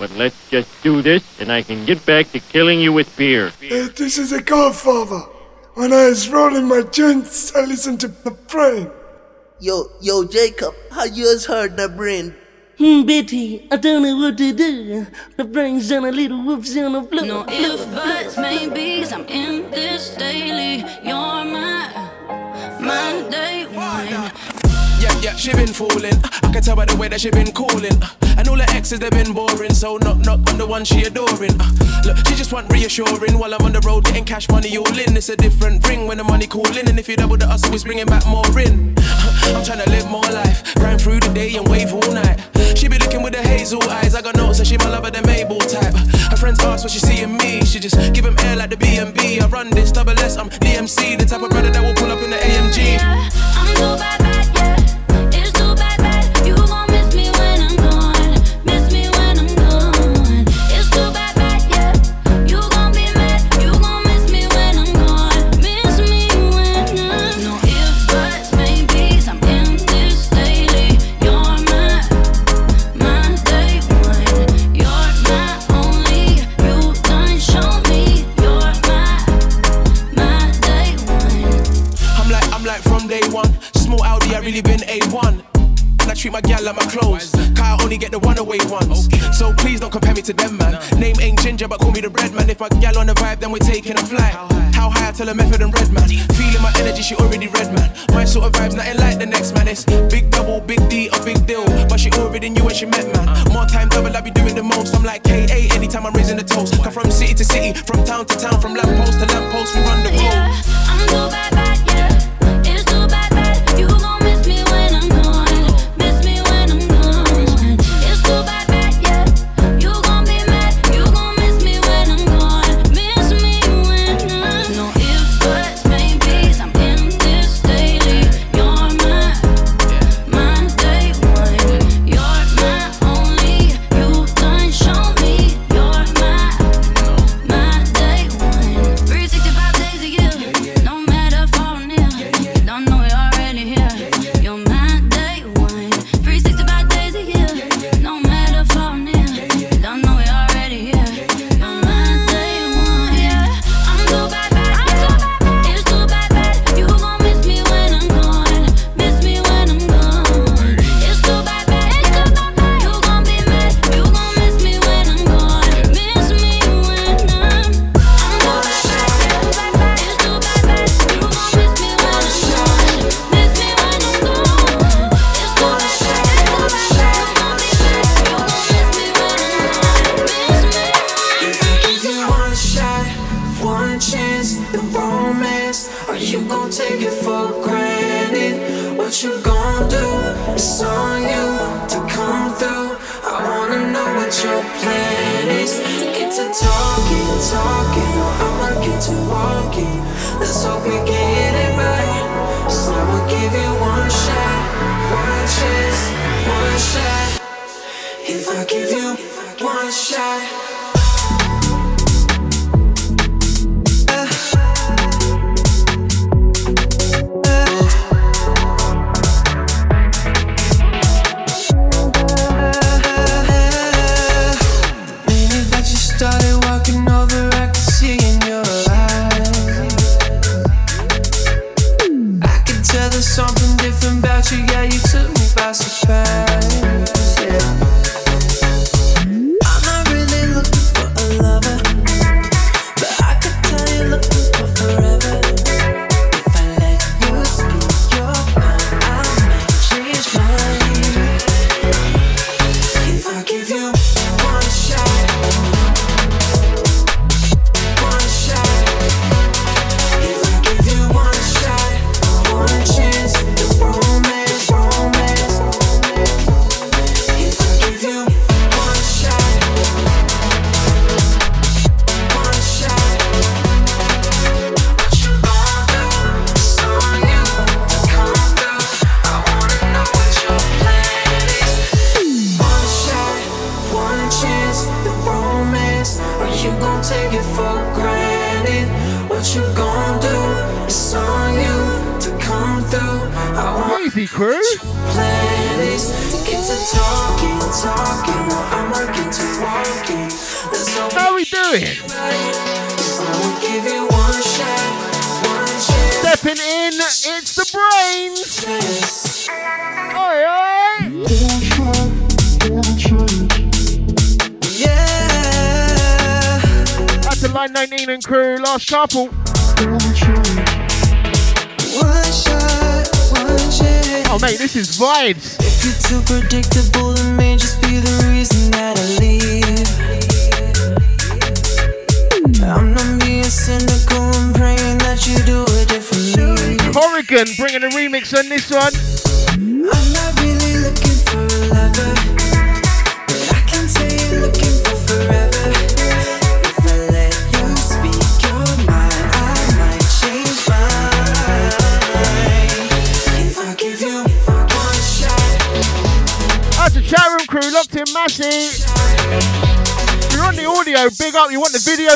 But let's just do this and I can get back to killing you with beer. Uh, this is a godfather. When I was rolling my joints, I listened to the brain. Yo, yo, Jacob, how yours heard the brain? Hmm, Betty, I don't know what to do. The brain's on a little whoops on the floor. No if, buts, maybes. I'm in this daily. You're my, my day one. Yeah, yeah, she been fooling. I can tell by the way that she been calling. And all her exes, they been boring. So knock, knock, I'm the one she adoring. Uh, look, she just want reassuring while I'm on the road getting cash money all in. It's a different ring when the money cooling. And if you double the hustle, it's bringing back more in. Uh, I'm trying to live more life. Grind through the day and wave all night. She be looking with the hazel eyes. I got notes and she my lover, the Mabel type. Her friends ask what she see in me. She just give him air like the B&B. I run this double S, I'm DMC. The type of brother that will pull up in the AMG. Yeah, I'm bad, bad, yeah. I really been A1. And I treat my gal like my clothes. Car I only get the one away ones. So please don't compare me to them, man. Name ain't ginger, but call me the bread man. If my gal on the vibe, then we're taking a flight. How high I tell her method and Redman. Feeling my energy, she already red man. My sort of vibe's nothing like the next man. It's big double, big D, a big deal. But she already knew when she met man. More time double, I be doing the most. I'm like KA anytime I'm raising the toast. Come from city to city, from town to town, from lamp post to lamp post, we run the road. Yeah, I'm too bad, bad,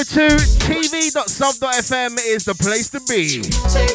The? TV.sub.fm is the place to be.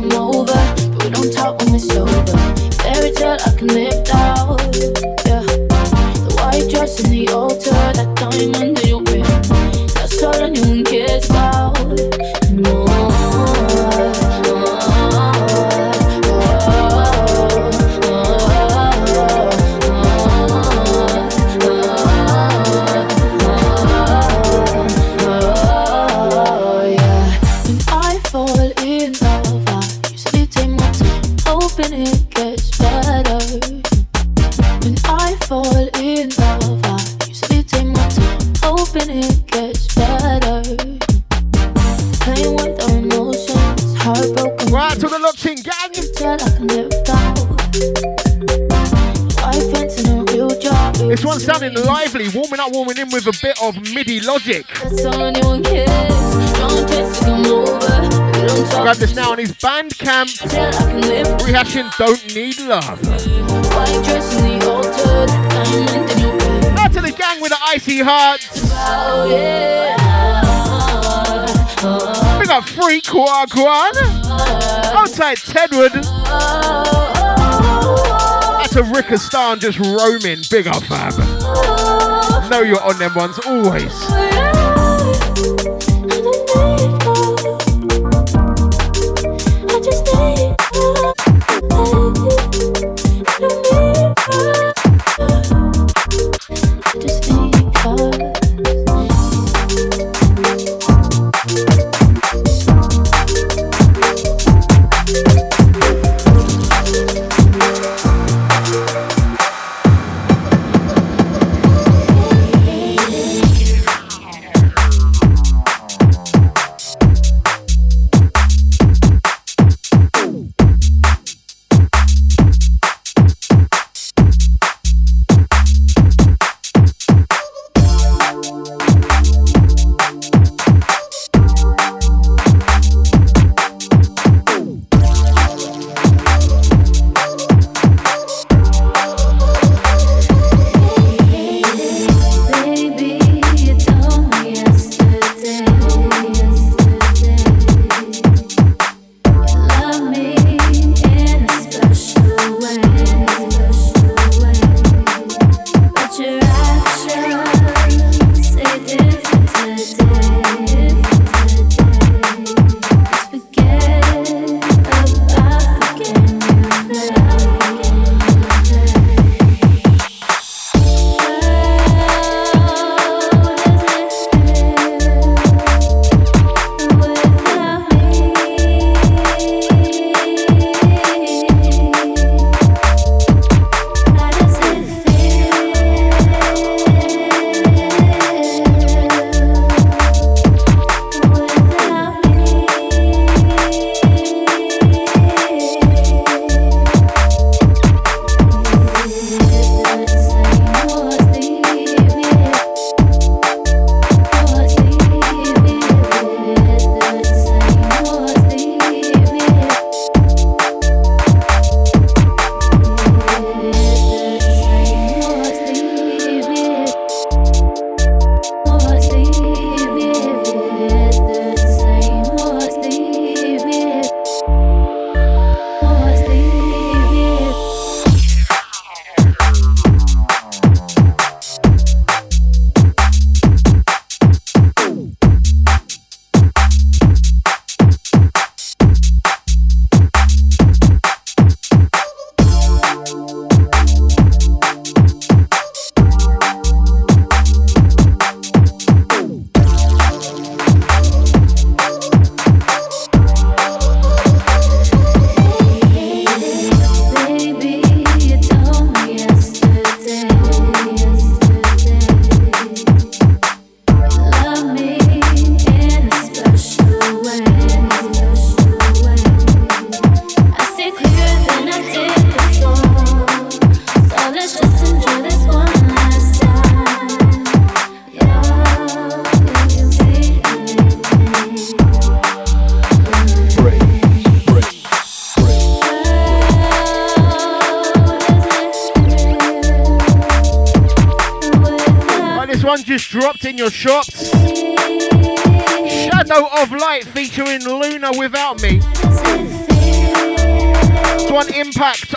come over, but we don't talk when we're sober. Fairy tale I can live out, yeah. The white dress and the altar, that diamond. coming in with a bit of MIDI logic. Grab this now on his Bandcamp. Rehashing Don't Need Love. Out to the gang with the icy hearts. We got Free Quagwan. Outside Tedwood. Tedward to Rickistan just roaming. Big up, fam know you're on them ones always.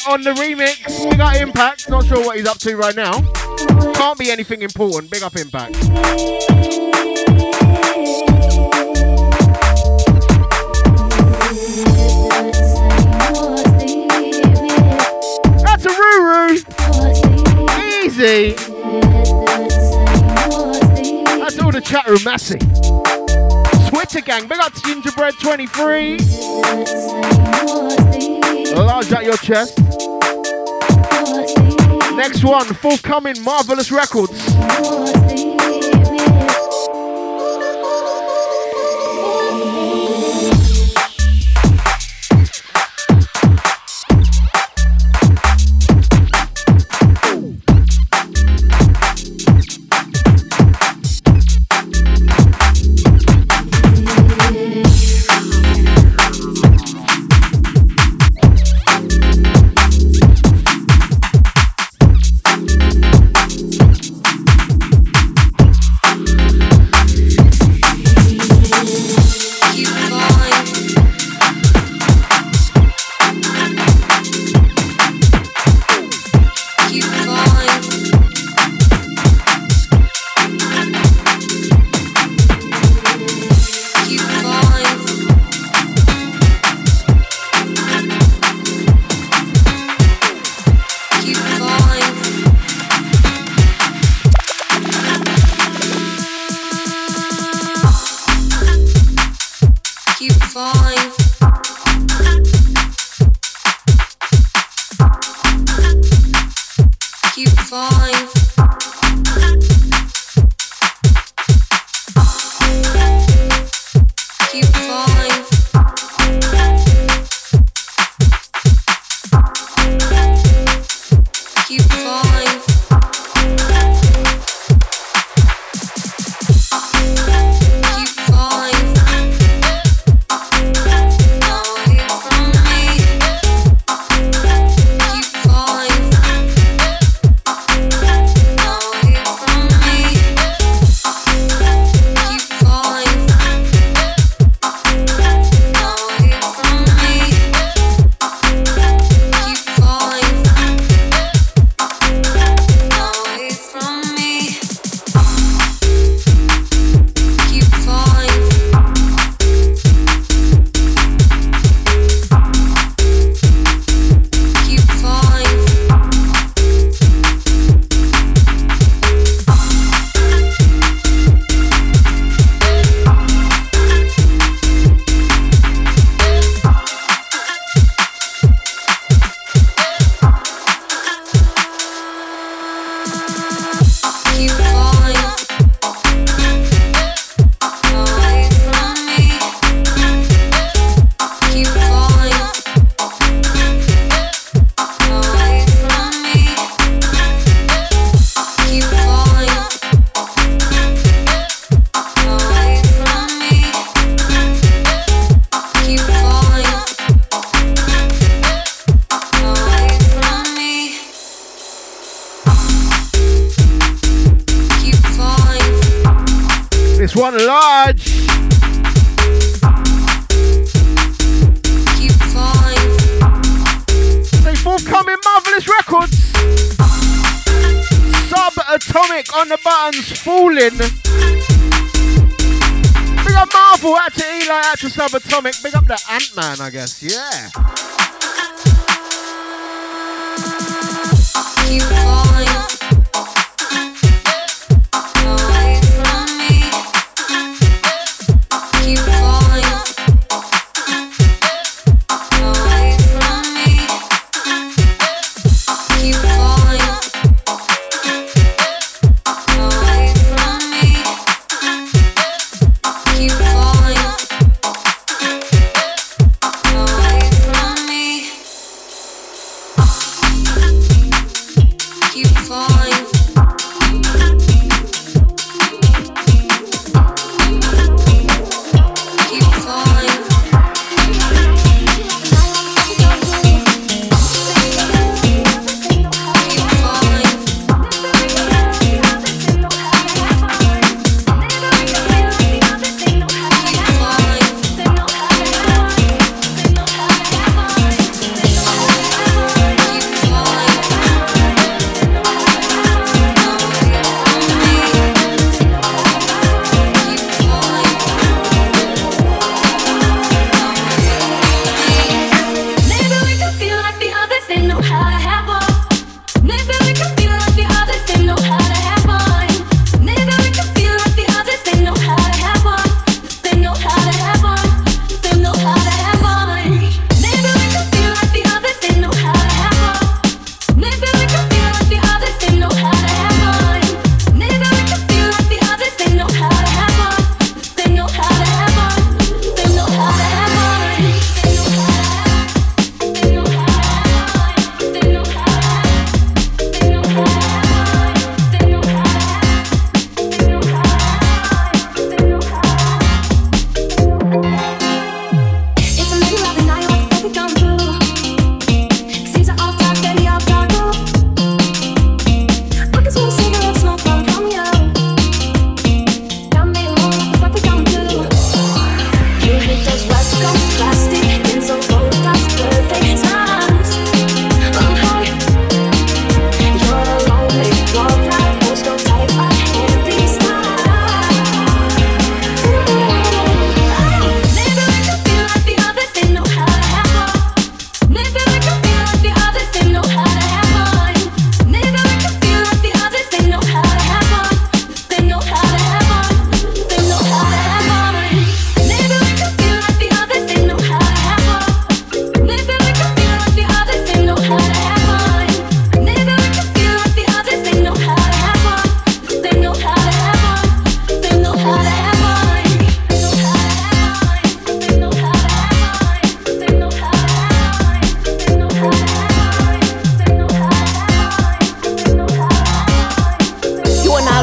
on the remix. Big up Impact. Not sure what he's up to right now. Can't be anything important. Big up Impact. That's a ruru. Easy. That's all the chat room massy. Twitter gang, big up to Gingerbread23. Large at your chest. Next one, forthcoming Marvelous Records. man, I guess. Yeah.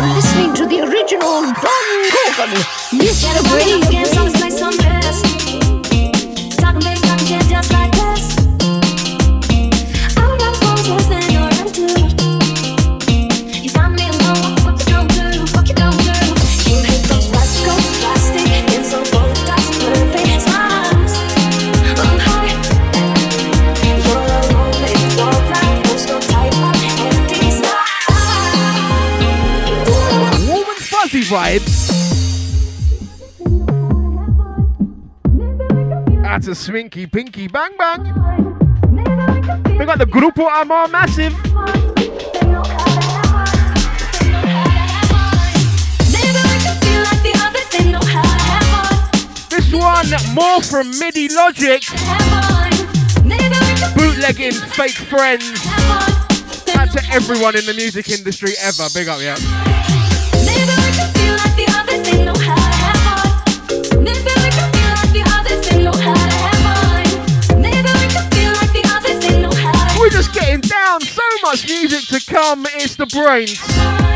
now listening to the original Don Corgan, Mr. Brave. Vibes. That's a swinky pinky bang bang. We got the Grupo Amor Massive. This one more from MIDI Logic. Bootlegging fake friends. Out to everyone in the music industry ever. Big up, yeah. Much music to come. It's the BrainZ.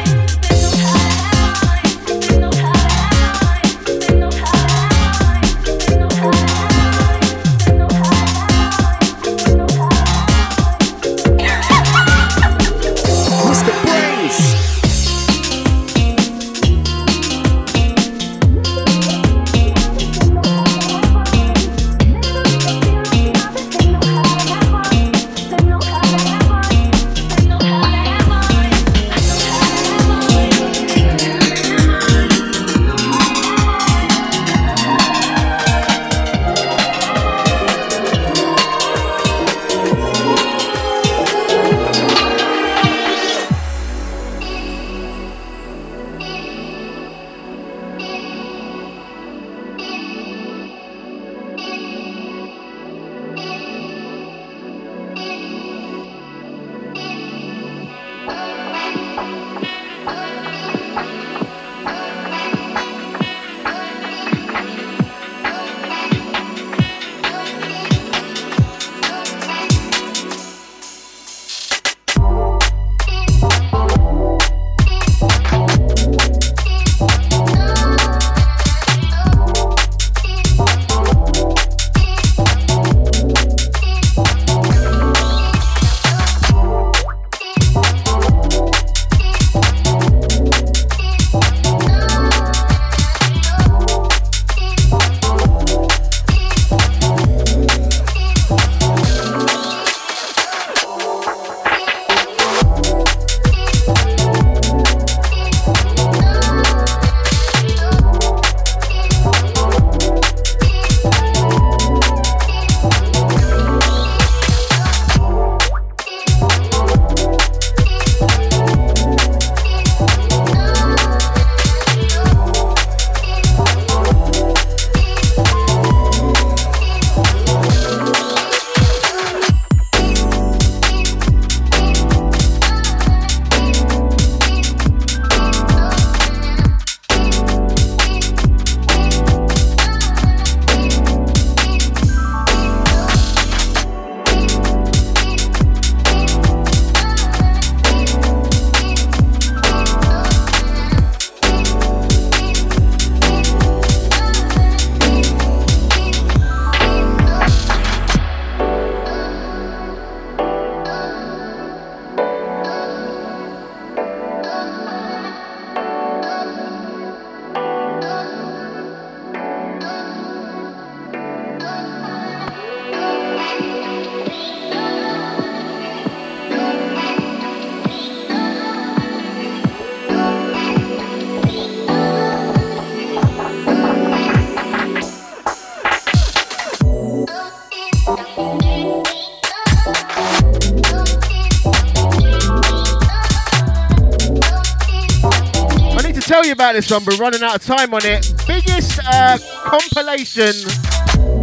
This one, but running out of time on it. Biggest uh, compilation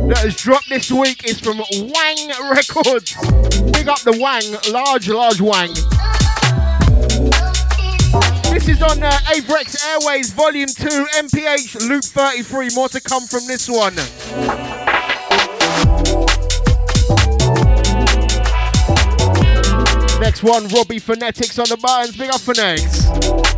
that has dropped this week is from Wang Records. Big up the Wang, large, large Wang. This is on uh, Avrex Airways Volume 2, MPH Loop 33. More to come from this one. Next one, Robbie Phonetics on the buttons. Big up Phonetics.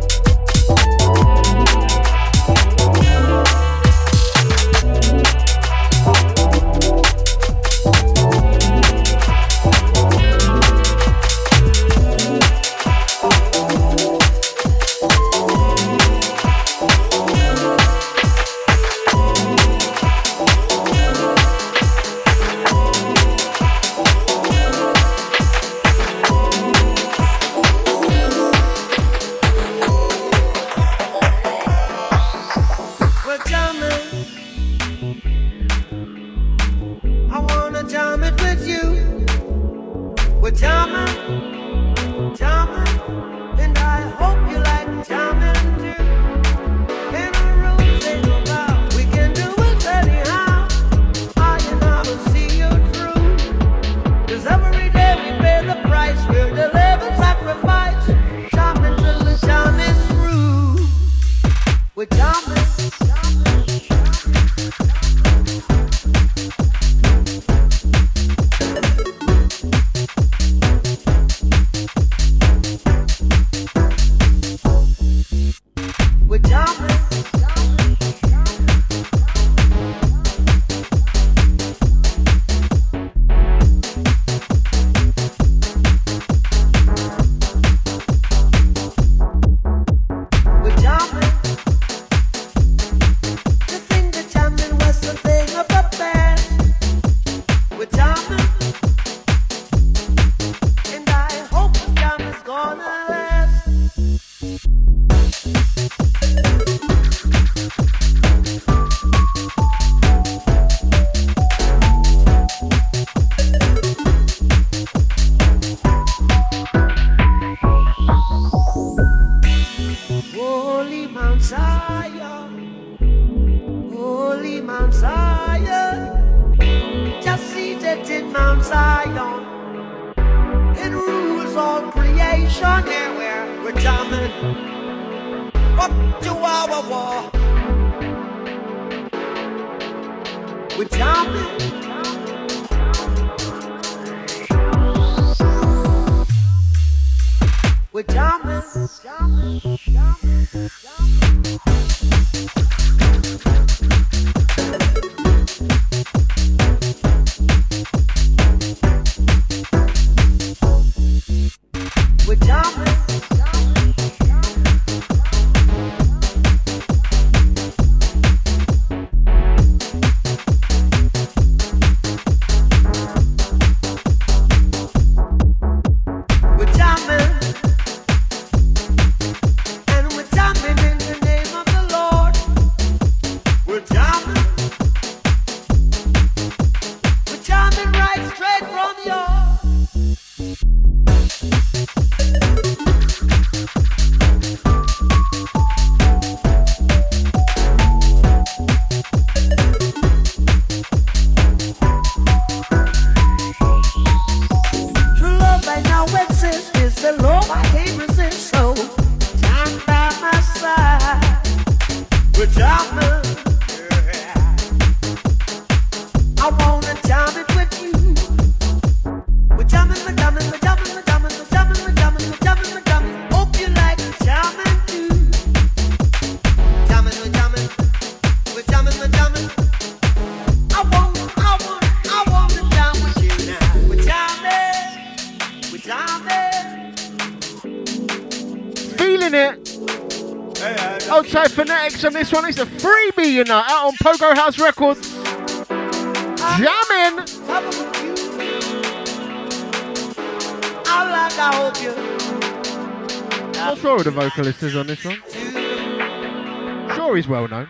Powerhouse Records. Jamming. What's wrong with the vocalist is on this one? Sure, he's well known.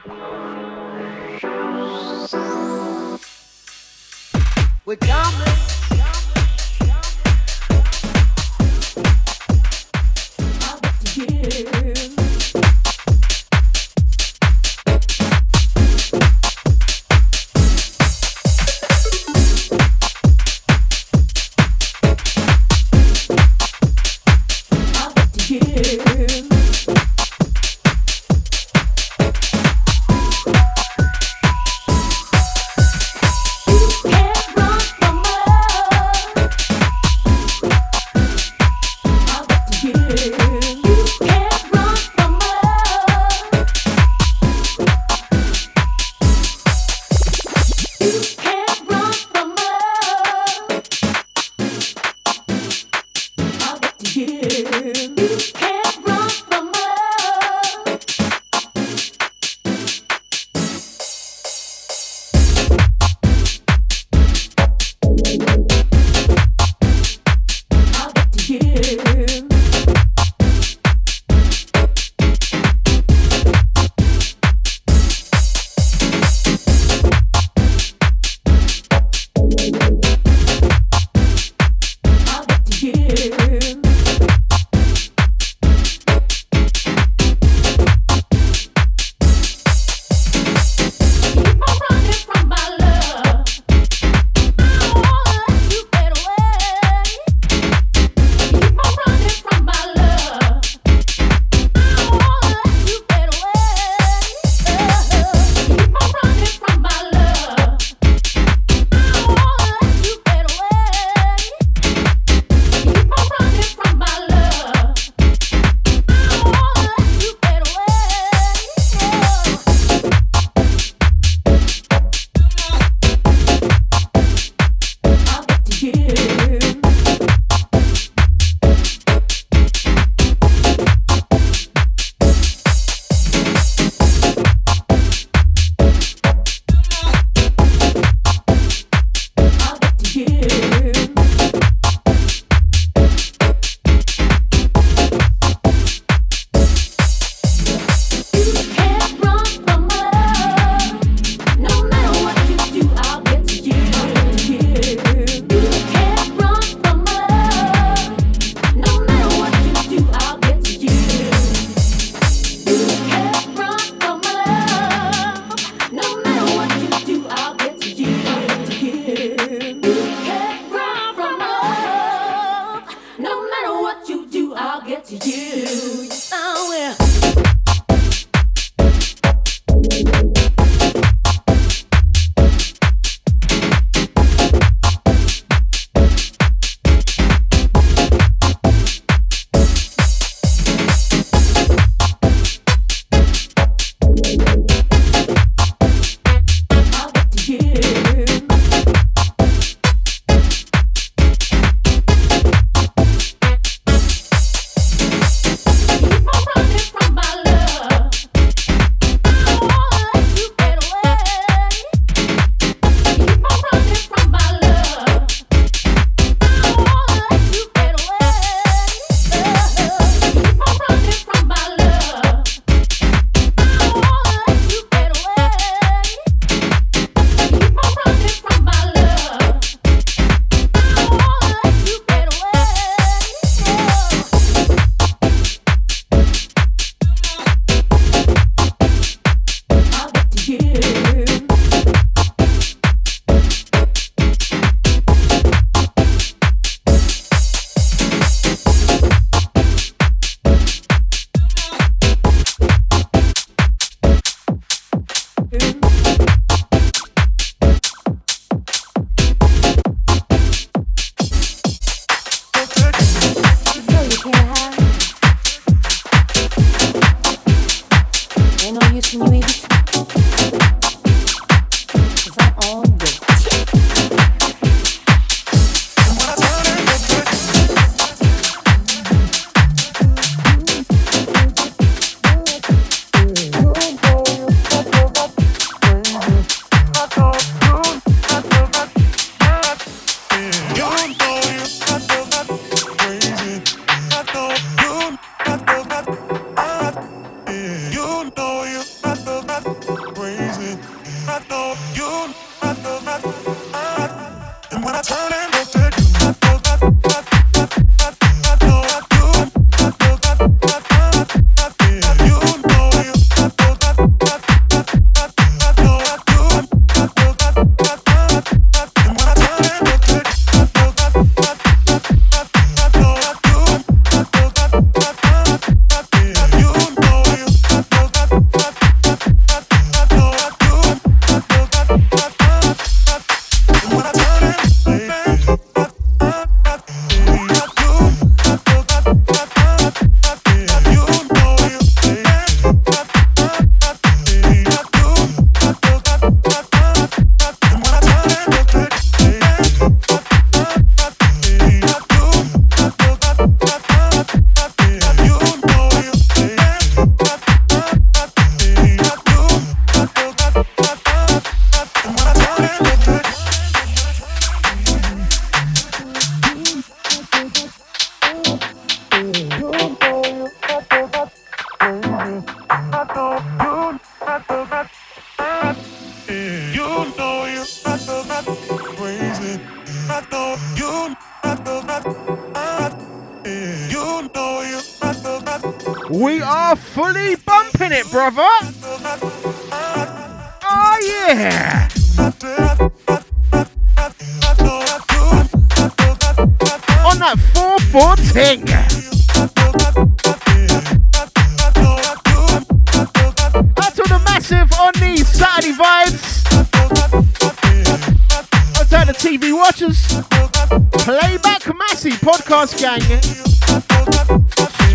Playback Massey Podcast Gang.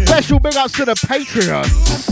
Special big ups to the Patreons.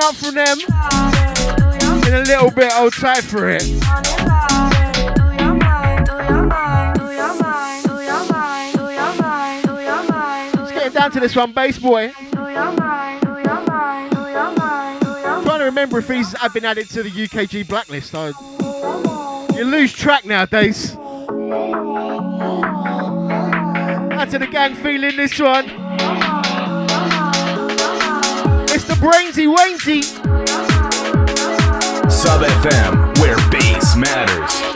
up from them in a little bit. I'll try for it. Let's get down to this one, bass boy. I'm trying to remember if these have been added to the UKG blacklist. I, you lose track nowadays. That's to the gang feeling this one. Brainsy Wainsy. Sub FM, where bass matters.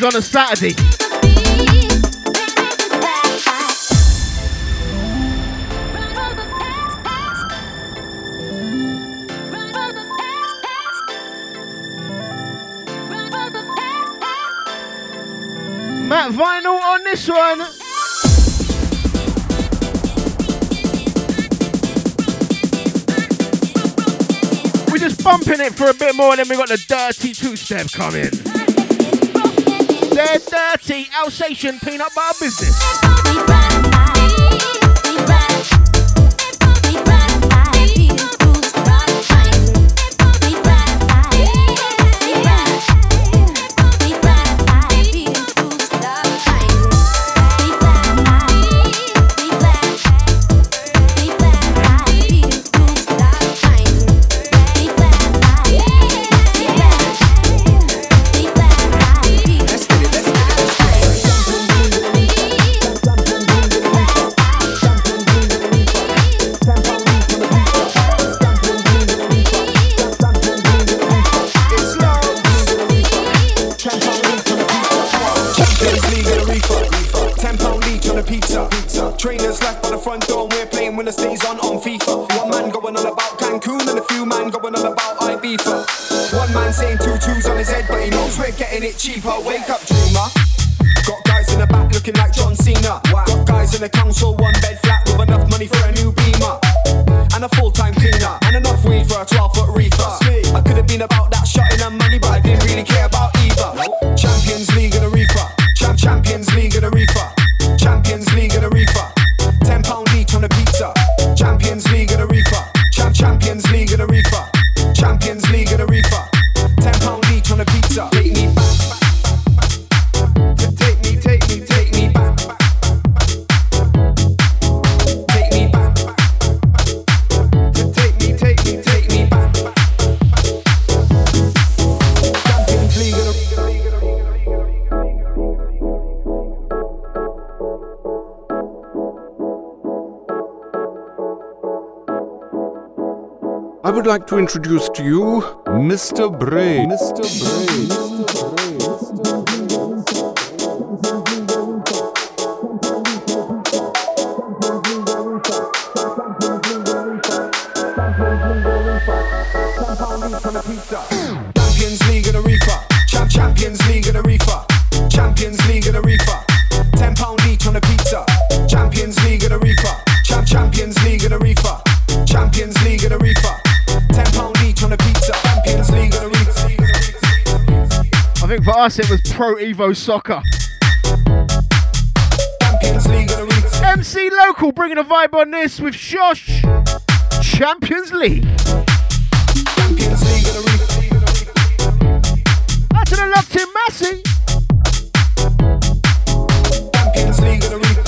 was on a Saturday. Matt Vinyl on this one. We're just bumping it for a bit more, and then we got the dirty two step coming dirty Alsatian peanut butter business. Like to introduce to you Mr. Bray. Mr. Bray. Champions us it was Pro Evo Soccer. MC Local bringing a vibe on this with Shosh. Champions League. Champions League. Out to the locked in Massey. Champions League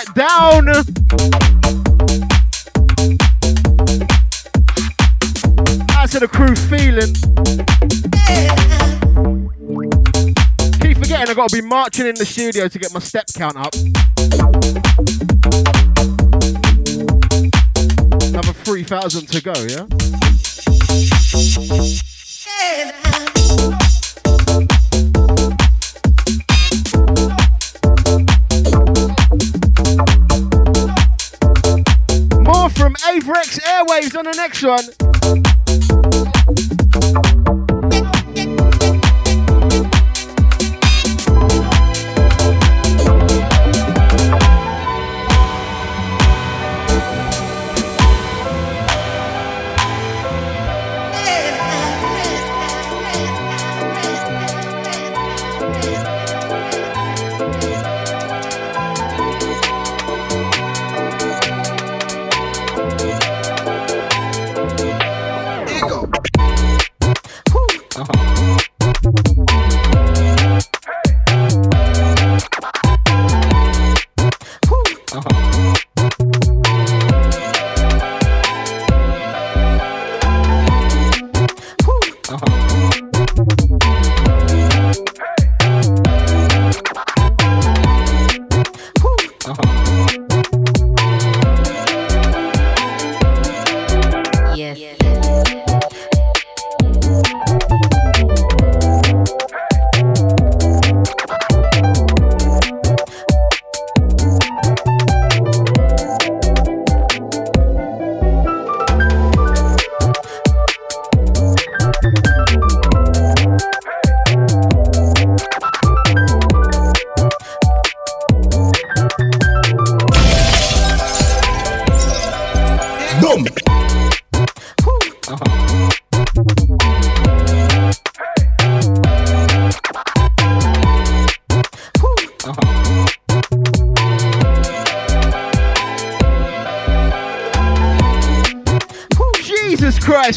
Get down. Out to the crew feeling. Keep forgetting I gotta be marching in the studio to get my step count up. Airwaves 很好。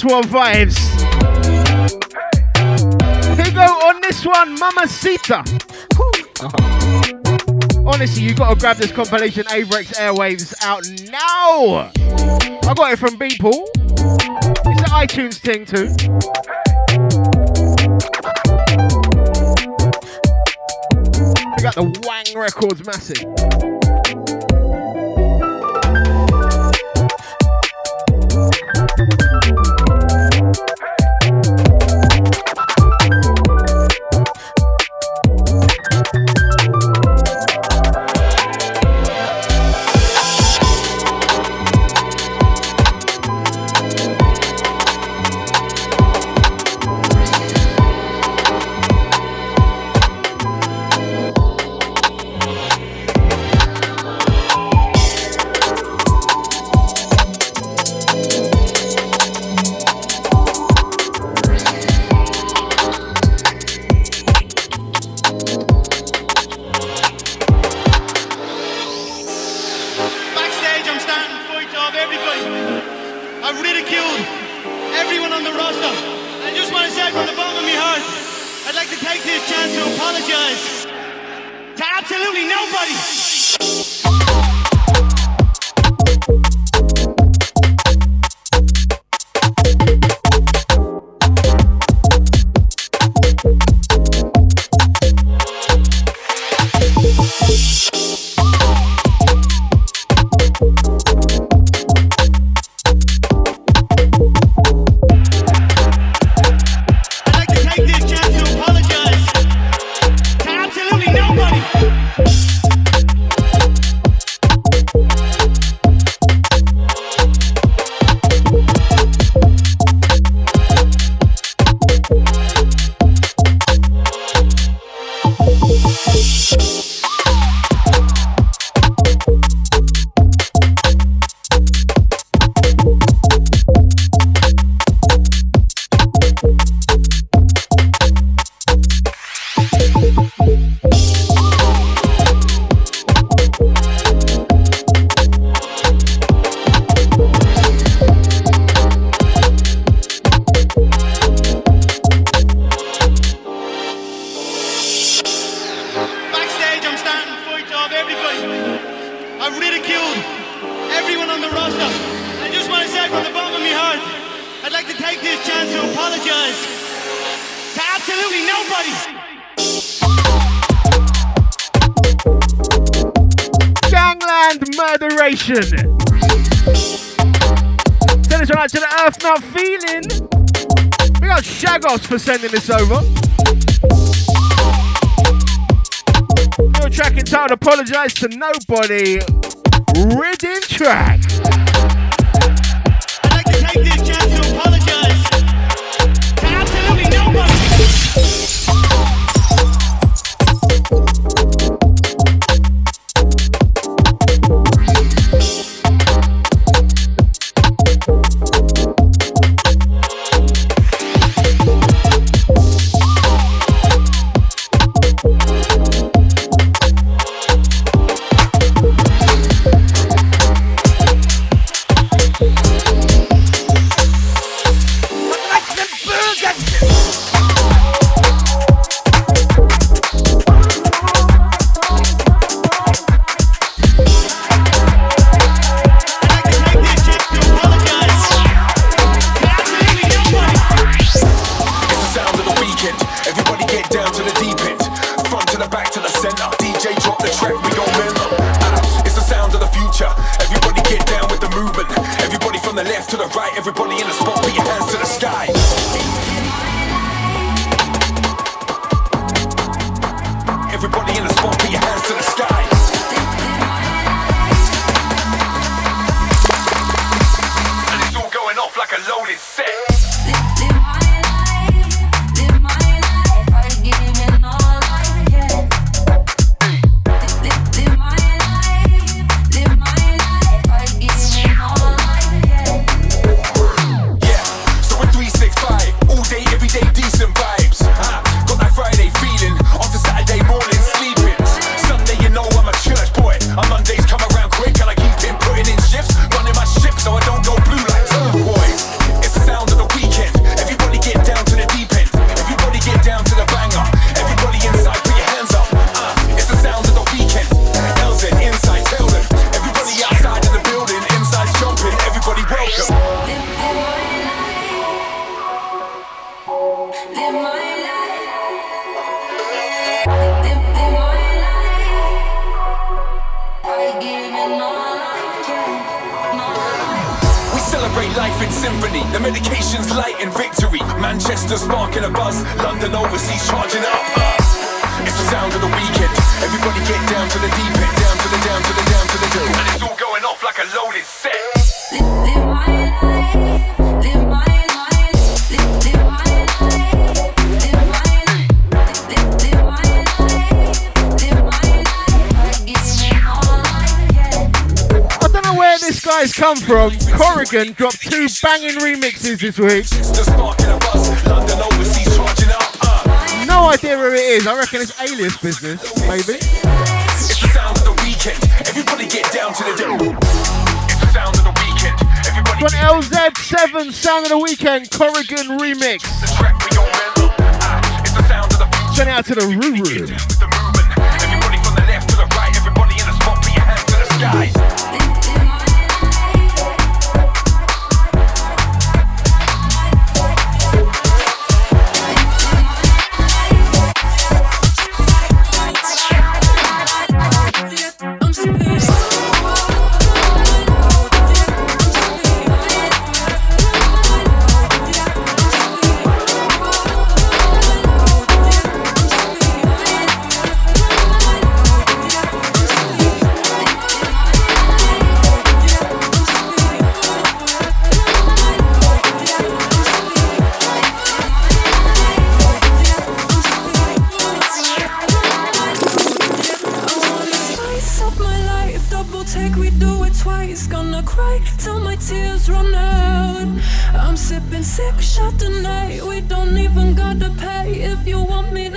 this one, Vibes. Hey. Go on this one, Mama Sita. Honestly, you gotta grab this compilation Avrex Airwaves out now. I got it from people. It's an iTunes thing too. We got the Wang Records massive. this right to the earth, not feeling. We got Shagos for sending this over. No track entitled Apologize to Nobody. Ridden track. this week. sipping sick shot tonight. We don't even gotta pay if you want me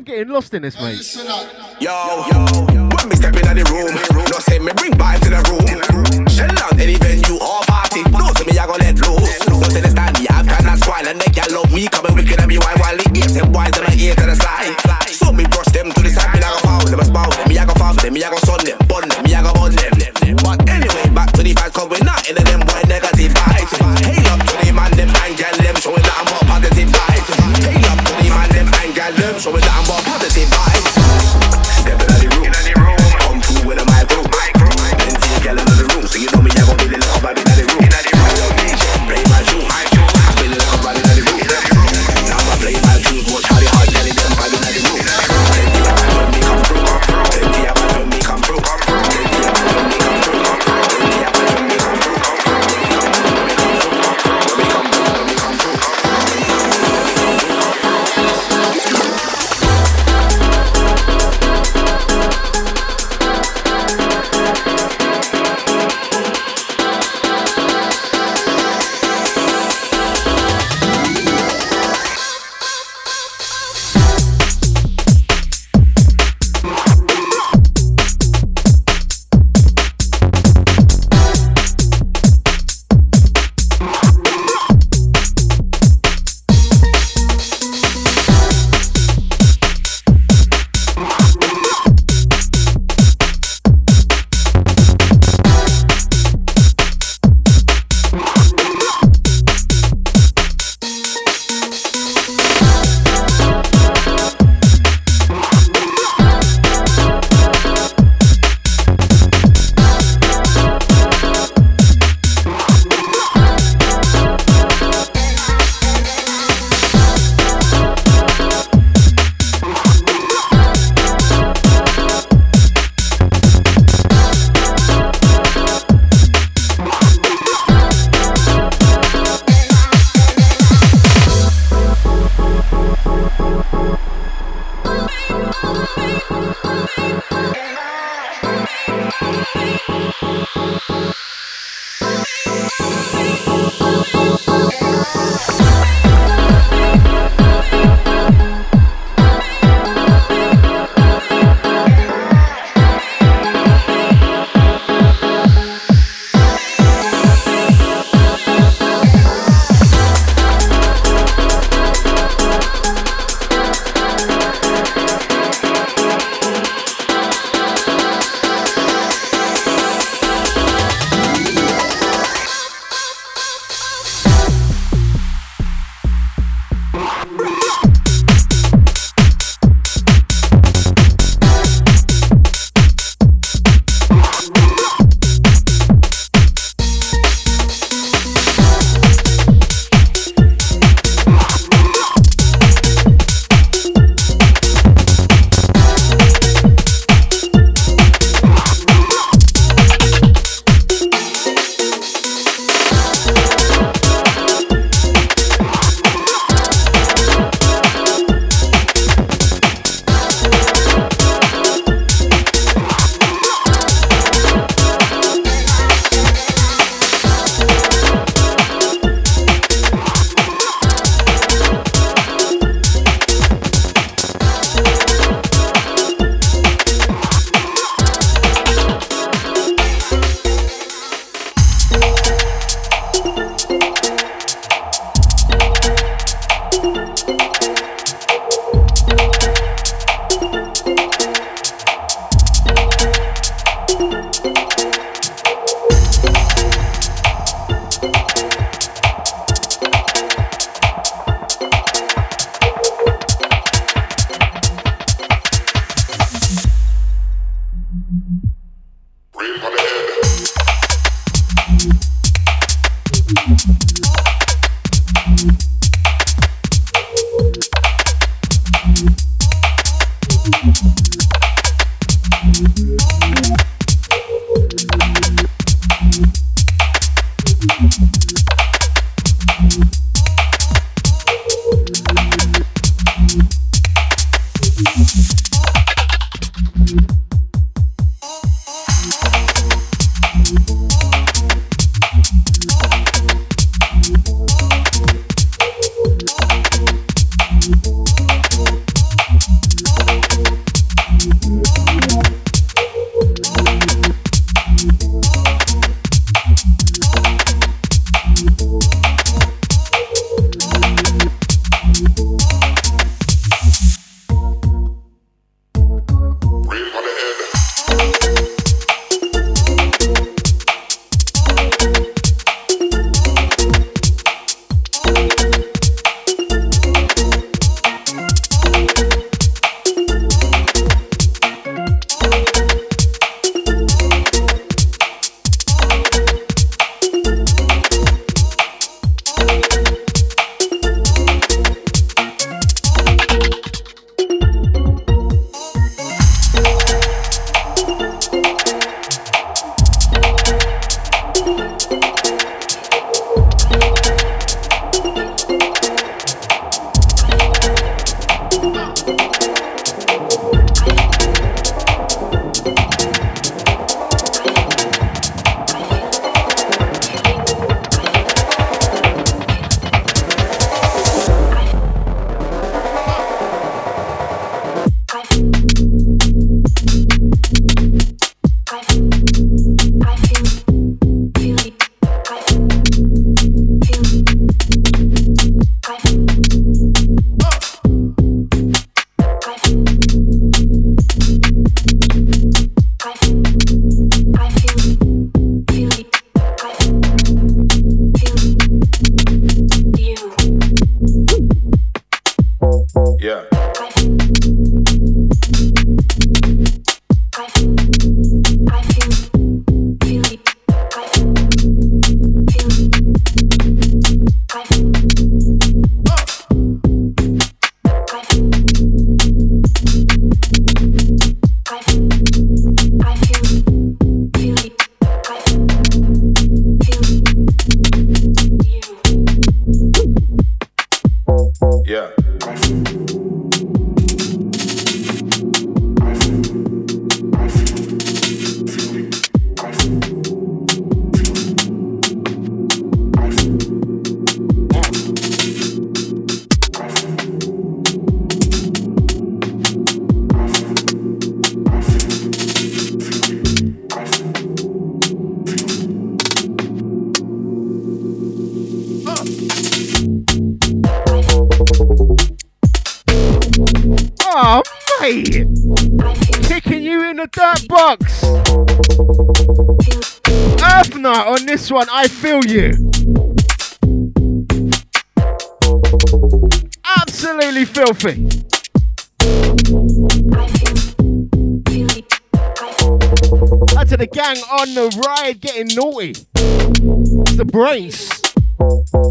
I'm getting lost in this, mate. Yo, yo, yo. when me in the room,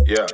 Yeah.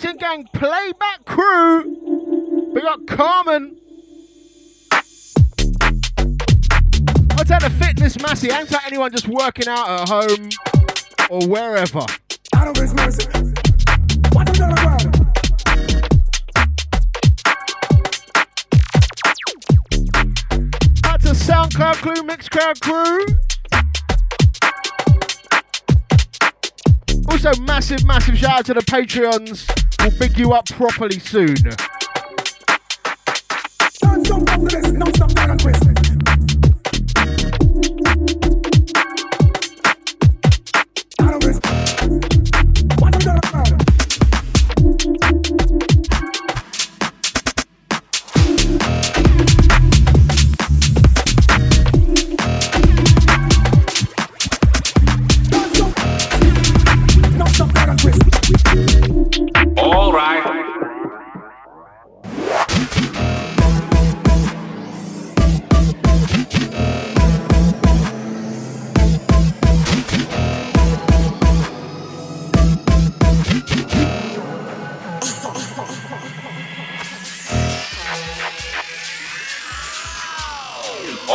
Out to the Lockdown Gang playback crew. We got Carmen. I'll tell the fitness massy. Ain't that anyone just working out at home or wherever. I don't miss mercy. What you gonna ground? Out to SoundCloud crew, mixed Mixcloud crew. Also, massive, massive shout out to the Patreons. We'll big you up properly soon.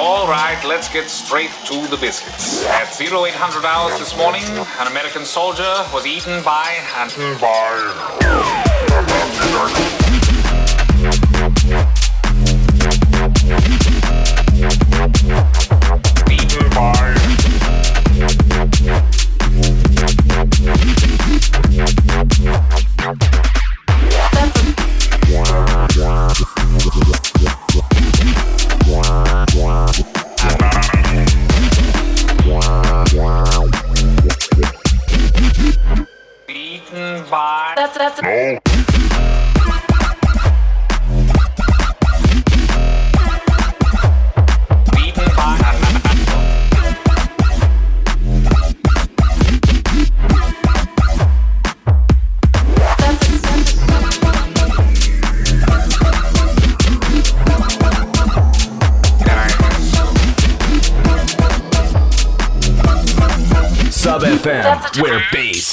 All right, let's get straight to the biscuits. At 0800 hours this morning, an American soldier was eaten by and by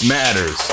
matters.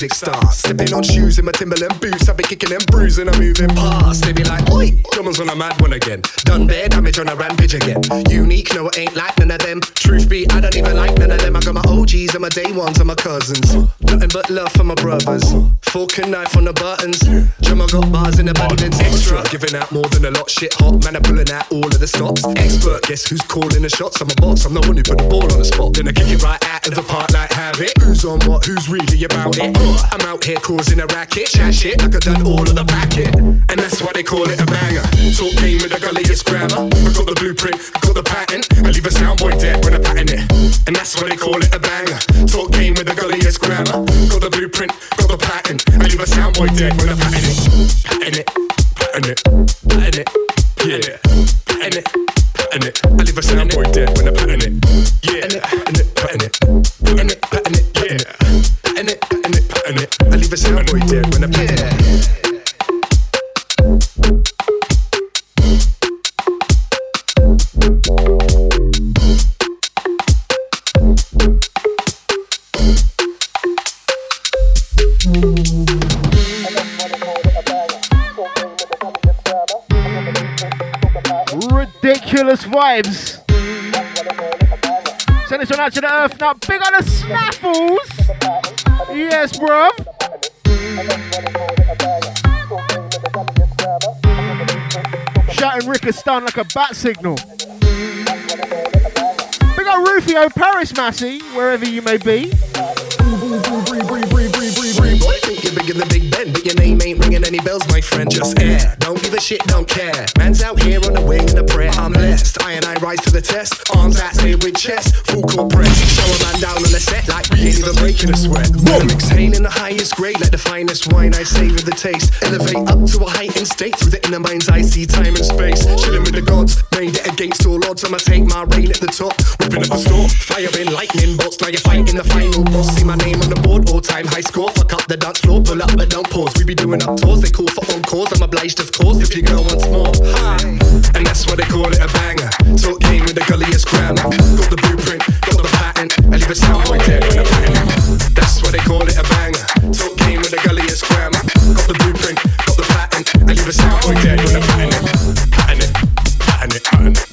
Music starts. Stepping on shoes in my Timberland boots. I be kicking and bruising, I'm moving past. They be like, oi, Drummond's on a mad one again. Done bare damage on a rampage again. Unique, no, it ain't like none of them. Truth be, I don't even like none of them. I got my OGs and my day ones and my cousins. Nothing but love for my brothers. Fork and knife on the buttons. Drummer got bars in abundance. Extra, giving out more than a lot. Shit hot, man, I'm pulling out all of the stops. Expert, guess who's calling the shots? I'm a boss, I'm the one who put the ball on the spot. Then I kick it right out of the park like have it. Who's on what? Who's really about it? Uh, I'm out here causing a racket, chat shit I done all of the packet. And that's why they call it a banger. Talk game with a gulliest grammar. I got the blueprint, I got the patent. I leave a soundboy dead when I patent it. And that's why they call it a banger. Talk game with a gulliest grammar. Got the blueprint, got the patent. I leave a soundboy dead when I patent it. Patent it, patent it, Ridiculous vibes. Send this one out to the earth now. Big on the snaffles. Yes, bruv. Shouting Rick is stunned like a bat signal. Big up Rufio, Paris Massey, wherever you may be. But your name ain't ringing any bells, my friend. Just air, don't give a shit, don't care. Man's out here on the wing and a prayer. I'm blessed, I and I rise to the test. Arms out here with chest, court press. Show a man down on the set like we ain't even breaking a sweat. I'm exhaling the highest grade, like the finest wine. I savor the taste, elevate up to a heightened state. Through the inner minds, I see time and space. Chilling with the gods, made it against all odds. I'ma take my reign at the top, whipping up a storm, firing lightning bolts. Now you're fighting the final boss. See my name on the board, all time high score. Fuck up the dance floor, pull up but don't pause. We be doing up tours, they call for encores. I'm obliged, of course, if your girl wants more. And that's why they call it a banger. Talk game with the gulliest grammar. Got the blueprint, got the patent. I leave a soundboy dead. That's why they call it a banger. With the. Got the blueprint, got the patent. I leave a soundboy dead when I patent it. It, patent it, patent it,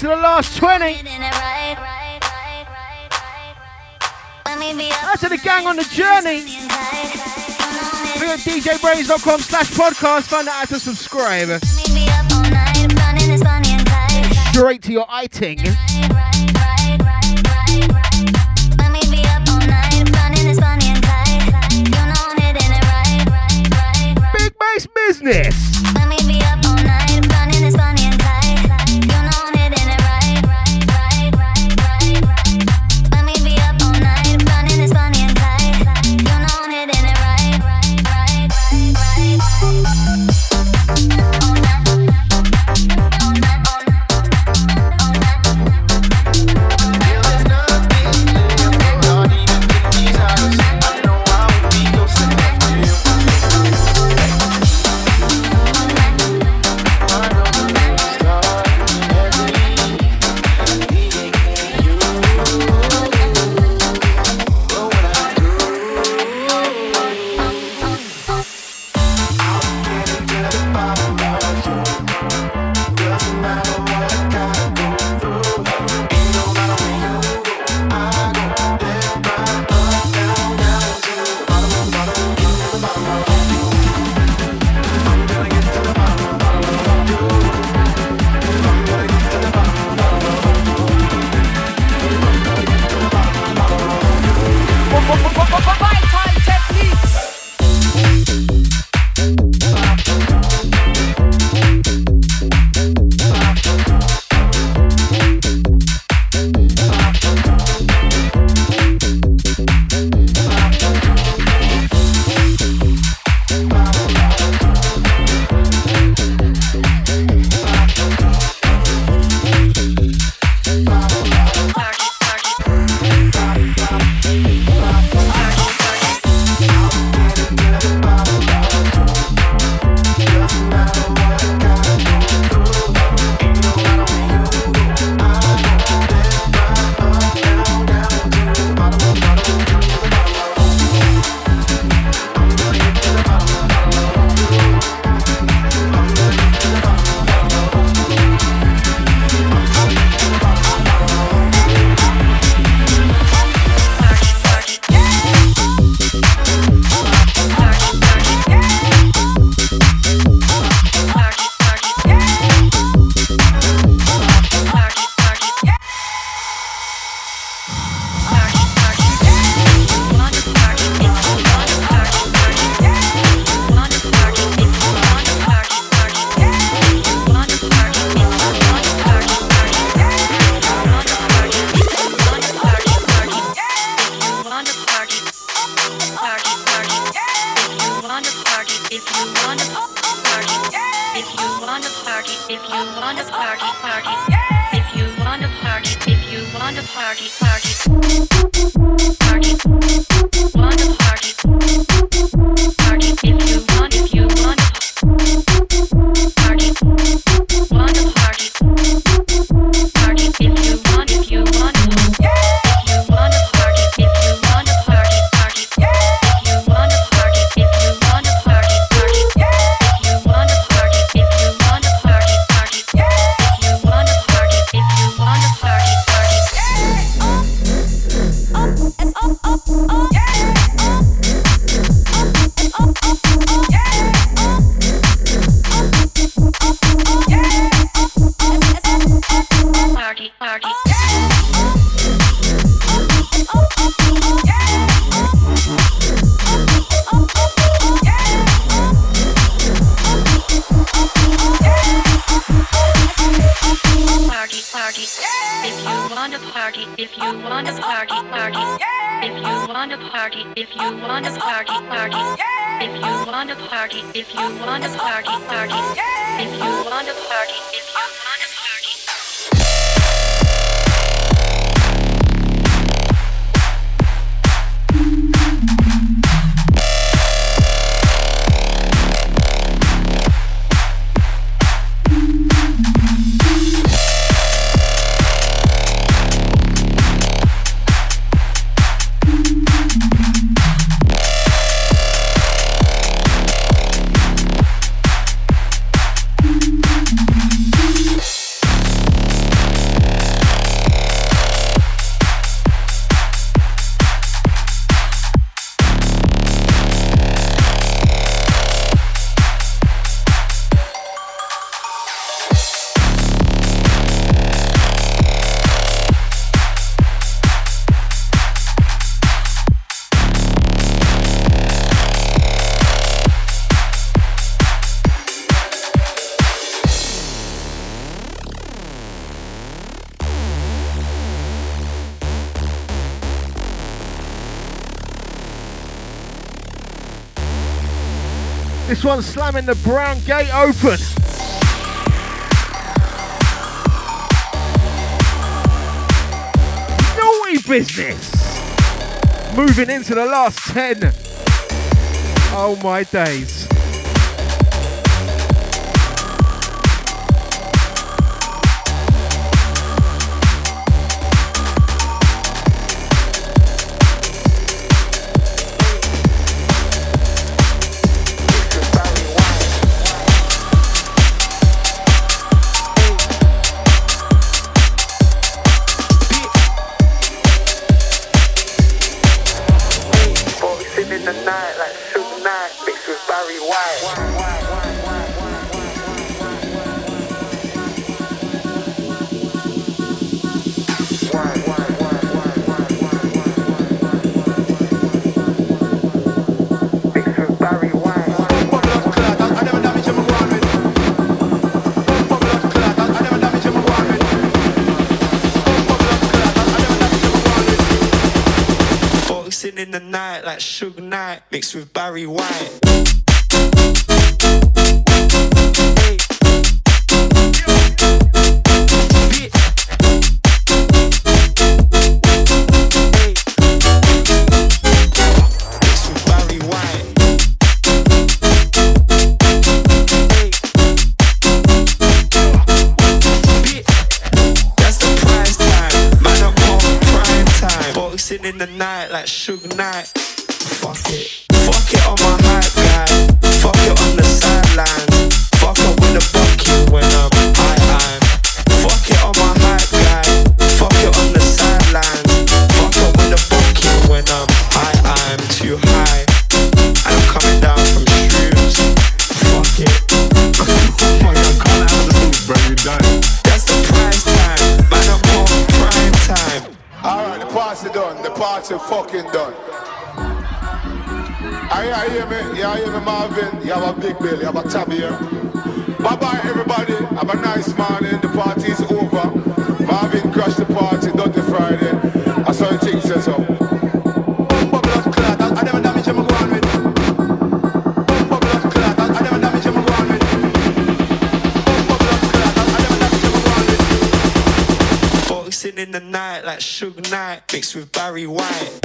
to the last 20. That's to the gang on the journey. We at djbrains.com slash podcast. Find out how to subscribe. Straight to your iting. Big bass business. one slamming the brown gate open. Naughty business. Moving into the last 10. Oh my days. sugar. party fucking done. I hear me, Yeah, hear me Marvin, you have a big belly, you have a tabby here. Bye bye everybody, have a nice morning, the party's over. Mixed with Barry White.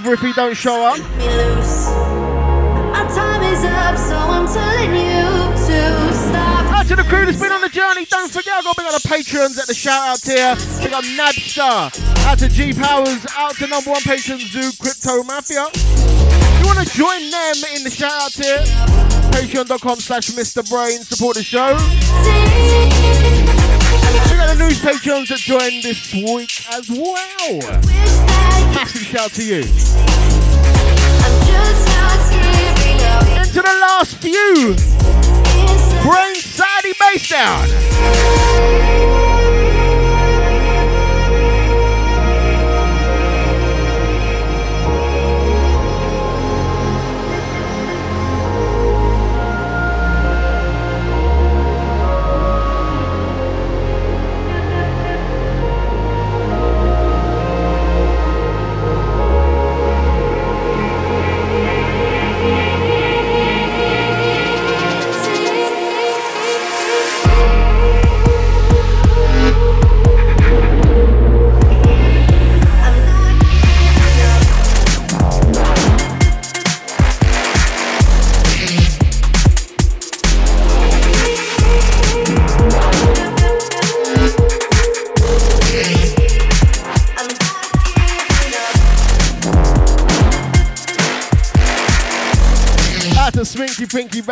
Over if he don't show up. Our time is up, so I'm telling you to stop. Out to the crew that's been on the journey. Don't forget, I've got big up the patrons at the shout out here. Big up Nadstar. Out to G Powers. Out to number one patron Zoo Crypto Mafia. You want to join them in the shout out here? Patreon.com slash Mr. Brain. Support the show. We got the news patrons that joined this week as well. Massive shout to you. Into the last few. Brain Saturday Bass Down.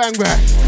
Bang Bang.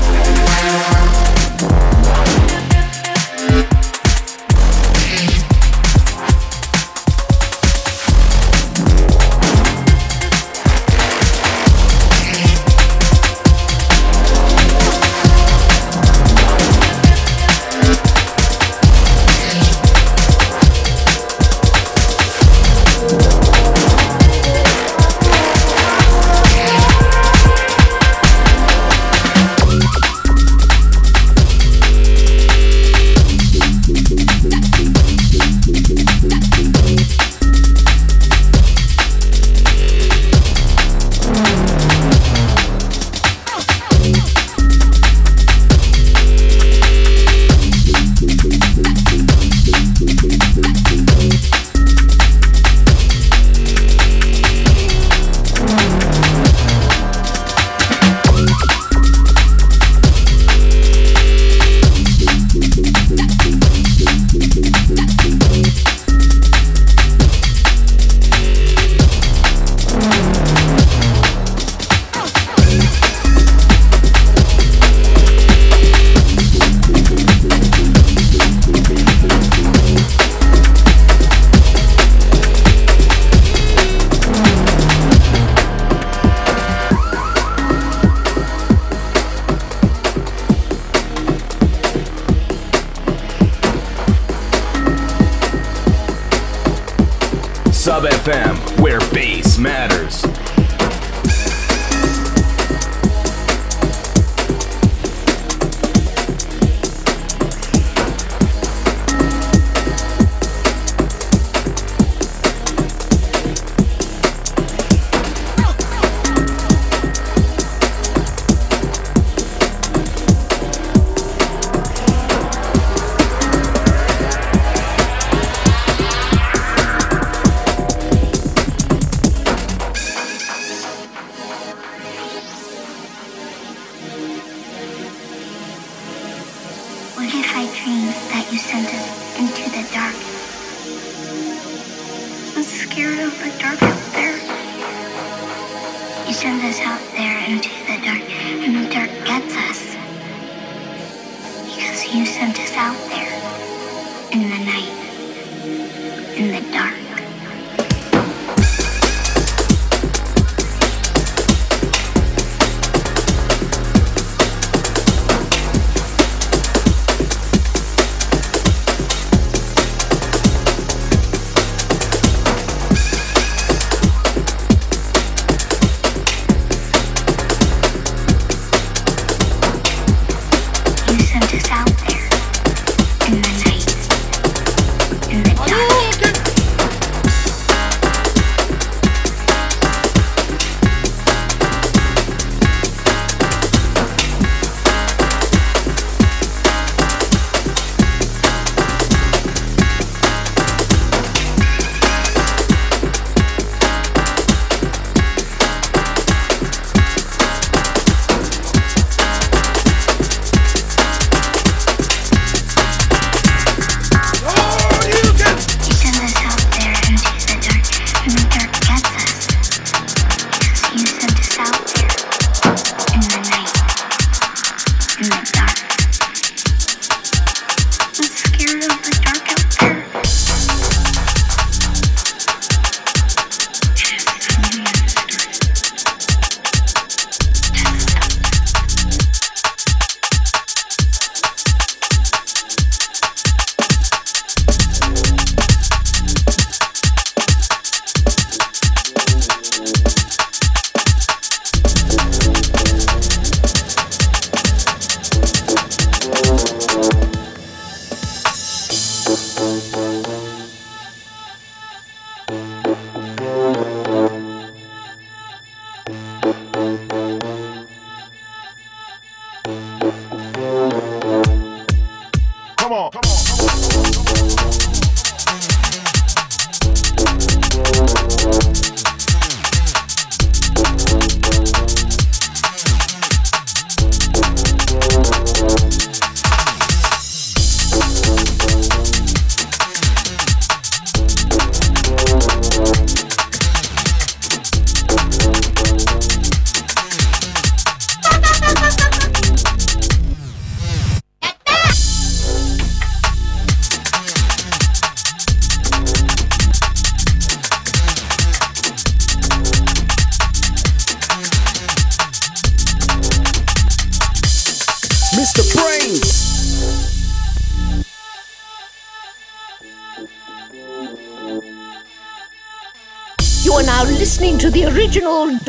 Original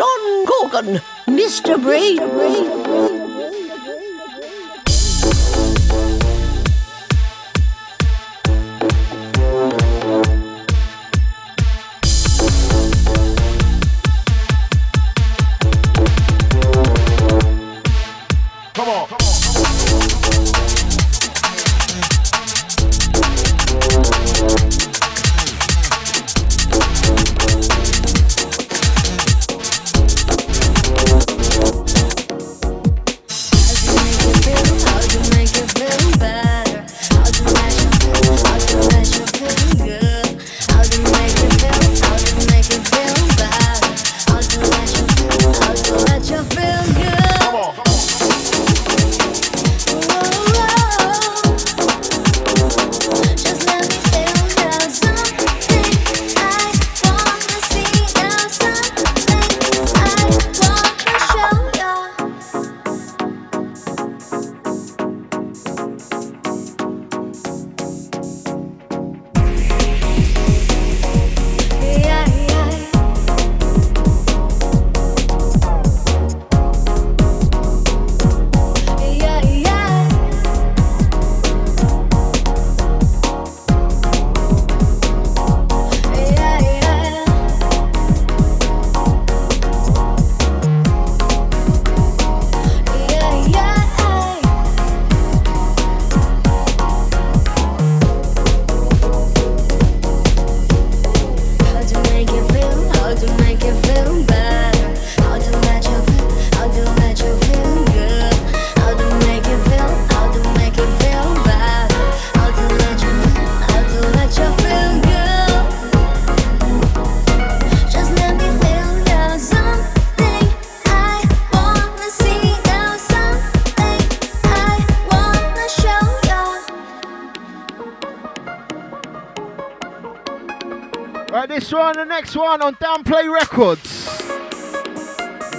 next one on Downplay Records.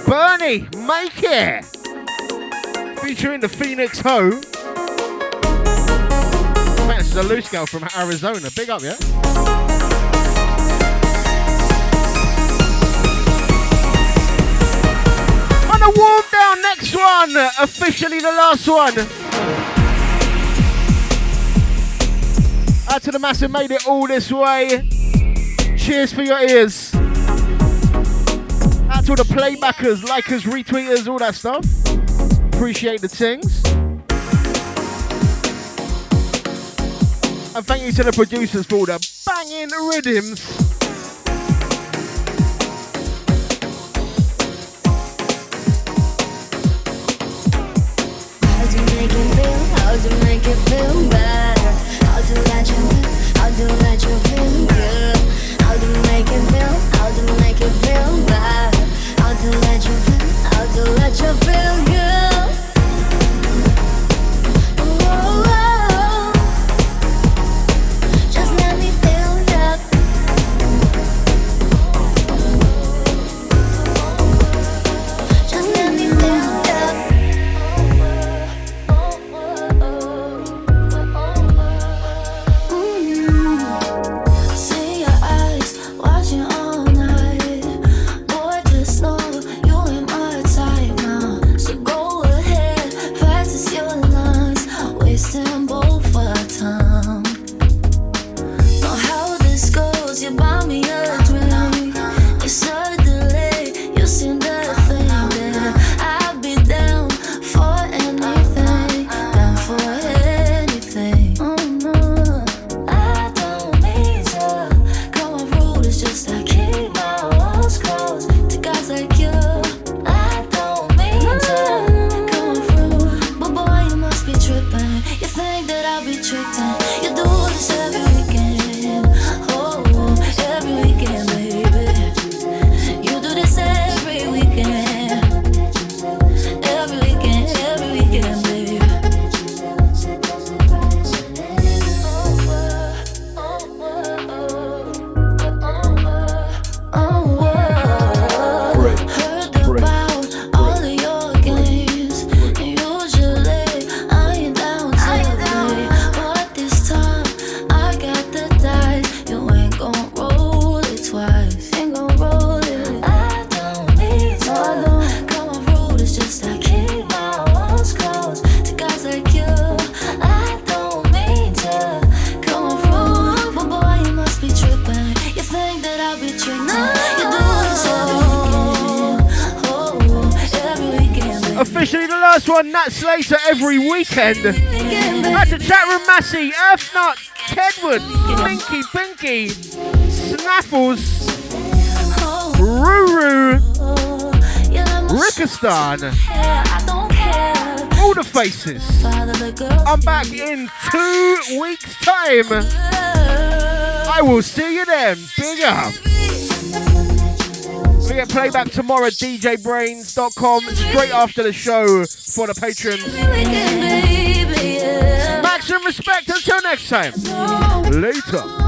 Bernie, make it. Featuring the Phoenix Ho. Man, this is a loose girl from Arizona. Big up, yeah? On a warm down, next one. Officially the last one. Out to the massive made it all this way. Cheers for your ears. Out to all the playbackers, likers, retweeters, all that stuff. Appreciate the things. And thank you to the producers for all the banging rhythms. How to it feel better. How to let you how to let you feel good. How to let you feel, let you feel good. Weekend. Out to chat room Massey, Earthnut, Kedwood, Pinky Pinky, Snaffles, Ruru, Rickistan, all the faces. I'm back in two weeks' time. I will see you then. Big up. We get playback tomorrow djbrains.com straight after the show for the patrons. Next time. Later.